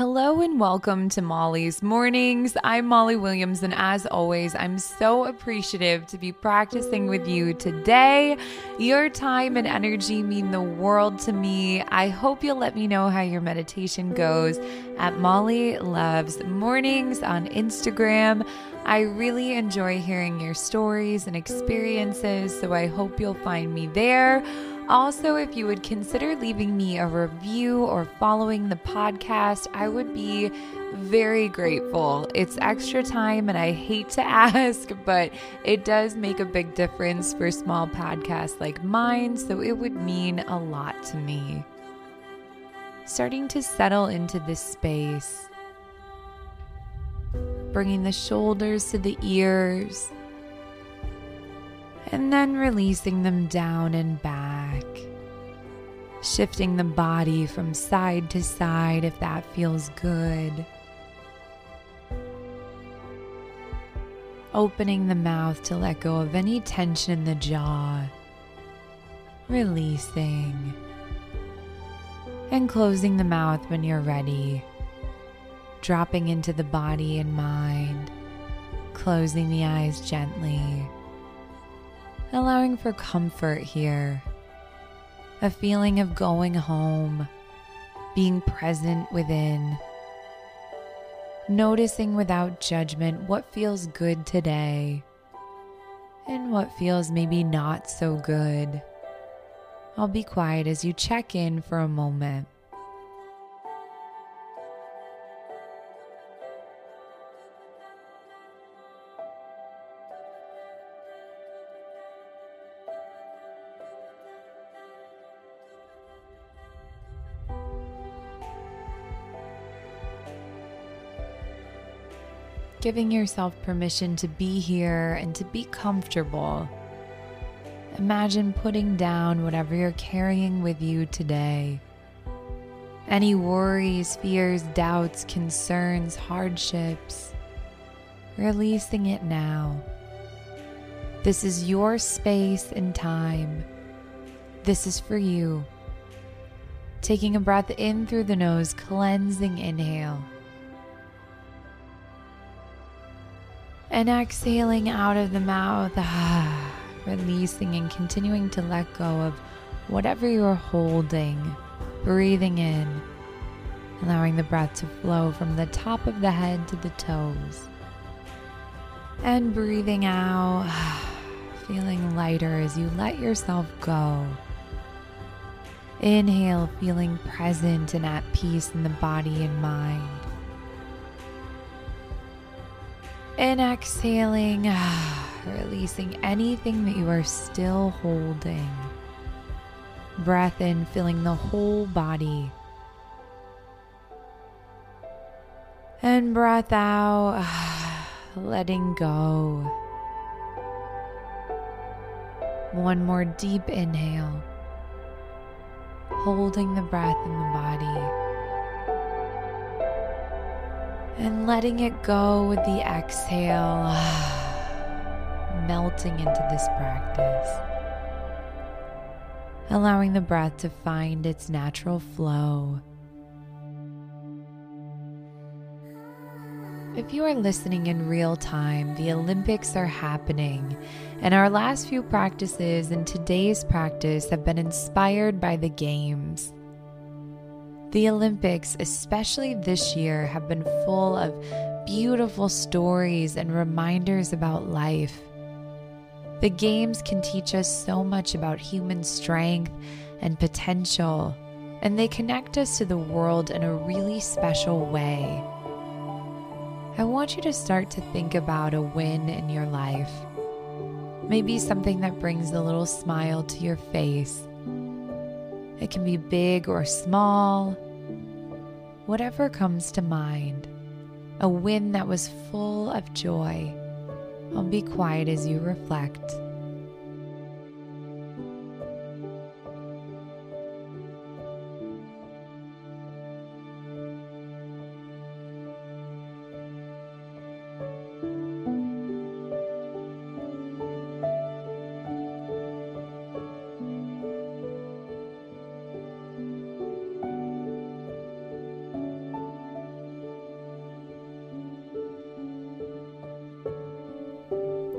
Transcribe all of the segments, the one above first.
Hello and welcome to Molly's Mornings. I'm Molly Williams, and as always, I'm so appreciative to be practicing with you today. Your time and energy mean the world to me. I hope you'll let me know how your meditation goes at Molly Loves Mornings on Instagram. I really enjoy hearing your stories and experiences, so I hope you'll find me there. Also, if you would consider leaving me a review or following the podcast, I would be very grateful. It's extra time and I hate to ask, but it does make a big difference for small podcasts like mine, so it would mean a lot to me. Starting to settle into this space, bringing the shoulders to the ears and then releasing them down and back. Shifting the body from side to side if that feels good. Opening the mouth to let go of any tension in the jaw. Releasing. And closing the mouth when you're ready. Dropping into the body and mind. Closing the eyes gently allowing for comfort here, a feeling of going home, being present within, noticing without judgment what feels good today and what feels maybe not so good. I'll be quiet as you check in for a moment. Giving yourself permission to be here and to be comfortable. Imagine putting down whatever you're carrying with you today. Any worries, fears, doubts, concerns, hardships, releasing it now. This is your space and time. This is for you. Taking a breath in through the nose, cleansing inhale. And exhaling out of the mouth, ah, releasing and continuing to let go of whatever you're holding. Breathing in, allowing the breath to flow from the top of the head to the toes. And breathing out, feeling lighter as you let yourself go. Inhale, feeling present and at peace in the body and mind. And exhaling, releasing anything that you are still holding. Breath in, filling the whole body. And breath out, letting go. One more deep inhale, holding the breath in the body and letting it go with the exhale, melting into this practice, allowing the breath to find its natural flow. If you are listening in real time, the Olympics are happening, and our last few practices and today's practice have been inspired by the Games. The Olympics, especially this year, have been full of beautiful stories and reminders about life. The Games can teach us so much about human strength and potential, and they connect us to the world in a really special way. I want you to start to think about a win in your life. Maybe something that brings a little smile to your face it can be big or small, whatever comes to mind. A win that was full of joy. I'll be quiet as you reflect.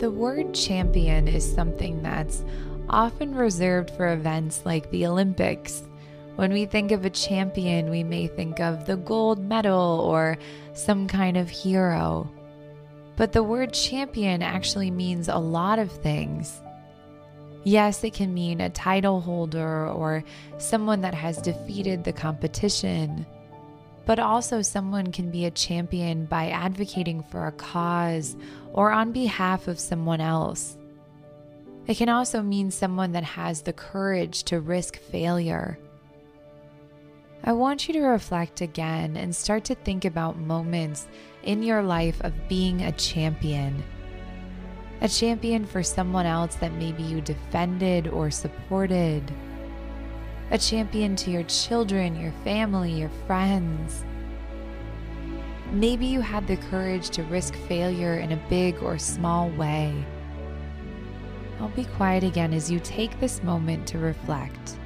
The word champion is something that's often reserved for events like the Olympics. When we think of a champion, we may think of the gold medal or some kind of hero. But the word champion actually means a lot of things. Yes, it can mean a title holder or someone that has defeated the competition, but also someone can be a champion by advocating for a cause or on behalf of someone else. It can also mean someone that has the courage to risk failure. I want you to reflect again and start to think about moments in your life of being a champion. A champion for someone else that maybe you defended or supported. A champion to your children, your family, your friends. Maybe you had the courage to risk failure in a big or small way. I'll be quiet again as you take this moment to reflect.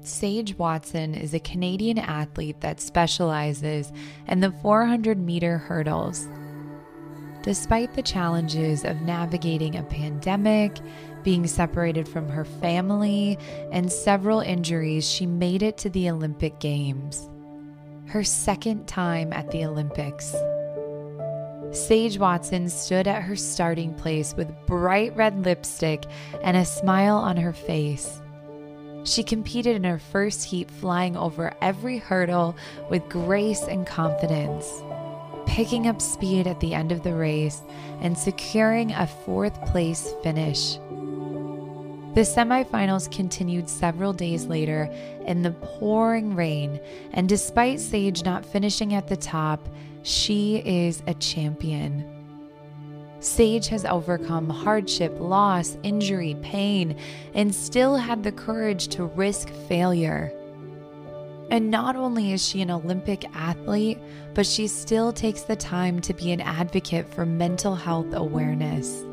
Sage Watson is a Canadian athlete that specializes in the 400 meter hurdles. Despite the challenges of navigating a pandemic, being separated from her family, and several injuries, she made it to the Olympic Games. Her second time at the Olympics. Sage Watson stood at her starting place with bright red lipstick and a smile on her face. She competed in her first heat, flying over every hurdle with grace and confidence, picking up speed at the end of the race and securing a fourth place finish. The semifinals continued several days later in the pouring rain, and despite Sage not finishing at the top, she is a champion. Sage has overcome hardship, loss, injury, pain, and still had the courage to risk failure. And not only is she an Olympic athlete, but she still takes the time to be an advocate for mental health awareness.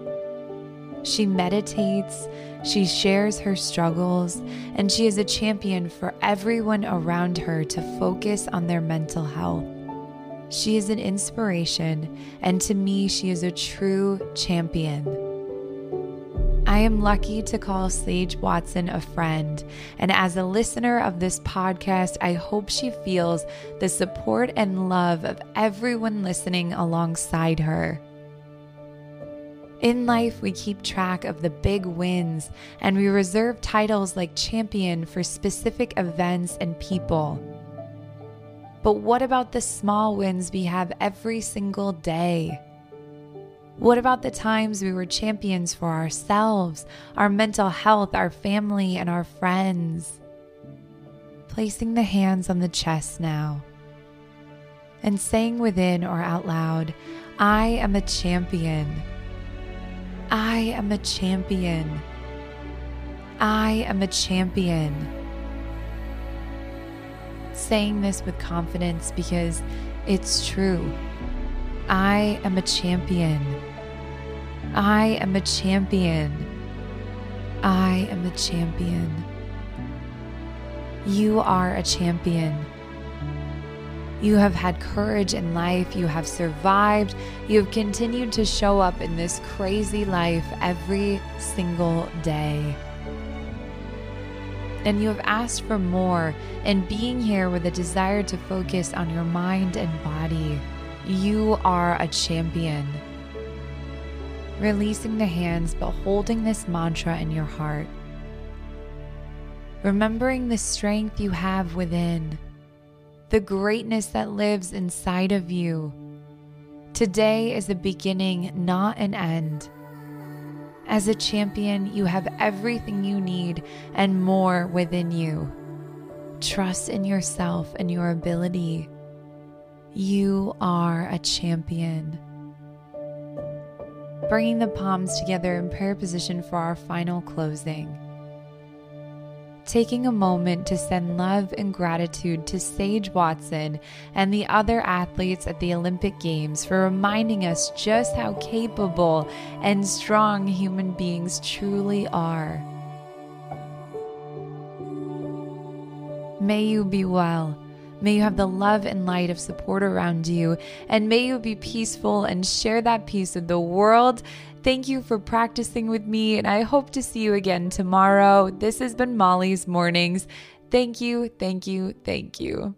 She meditates, she shares her struggles, and she is a champion for everyone around her to focus on their mental health. She is an inspiration, and to me, she is a true champion. I am lucky to call Sage Watson a friend, and as a listener of this podcast, I hope she feels the support and love of everyone listening alongside her. In life, we keep track of the big wins and we reserve titles like champion for specific events and people. But what about the small wins we have every single day? What about the times we were champions for ourselves, our mental health, our family, and our friends? Placing the hands on the chest now and saying within or out loud, I am a champion. I am a champion. I am a champion saying this with confidence because it's true. I am a champion. I am a champion. I am a champion. You are a champion. You have had courage in life. You have survived. You have continued to show up in this crazy life every single day and you have asked for more, and being here with a desire to focus on your mind and body, you are a champion. Releasing the hands, but holding this mantra in your heart. Remembering the strength you have within, the greatness that lives inside of you. Today is a beginning, not an end. As a champion, you have everything you need and more within you. Trust in yourself and your ability. You are a champion. Bringing the palms together in prayer position for our final closing taking a moment to send love and gratitude to Sage Watson and the other athletes at the Olympic Games for reminding us just how capable and strong human beings truly are. May you be well. May you have the love and light of support around you, and may you be peaceful and share that peace with the world. Thank you for practicing with me, and I hope to see you again tomorrow. This has been Molly's Mornings. Thank you, thank you, thank you.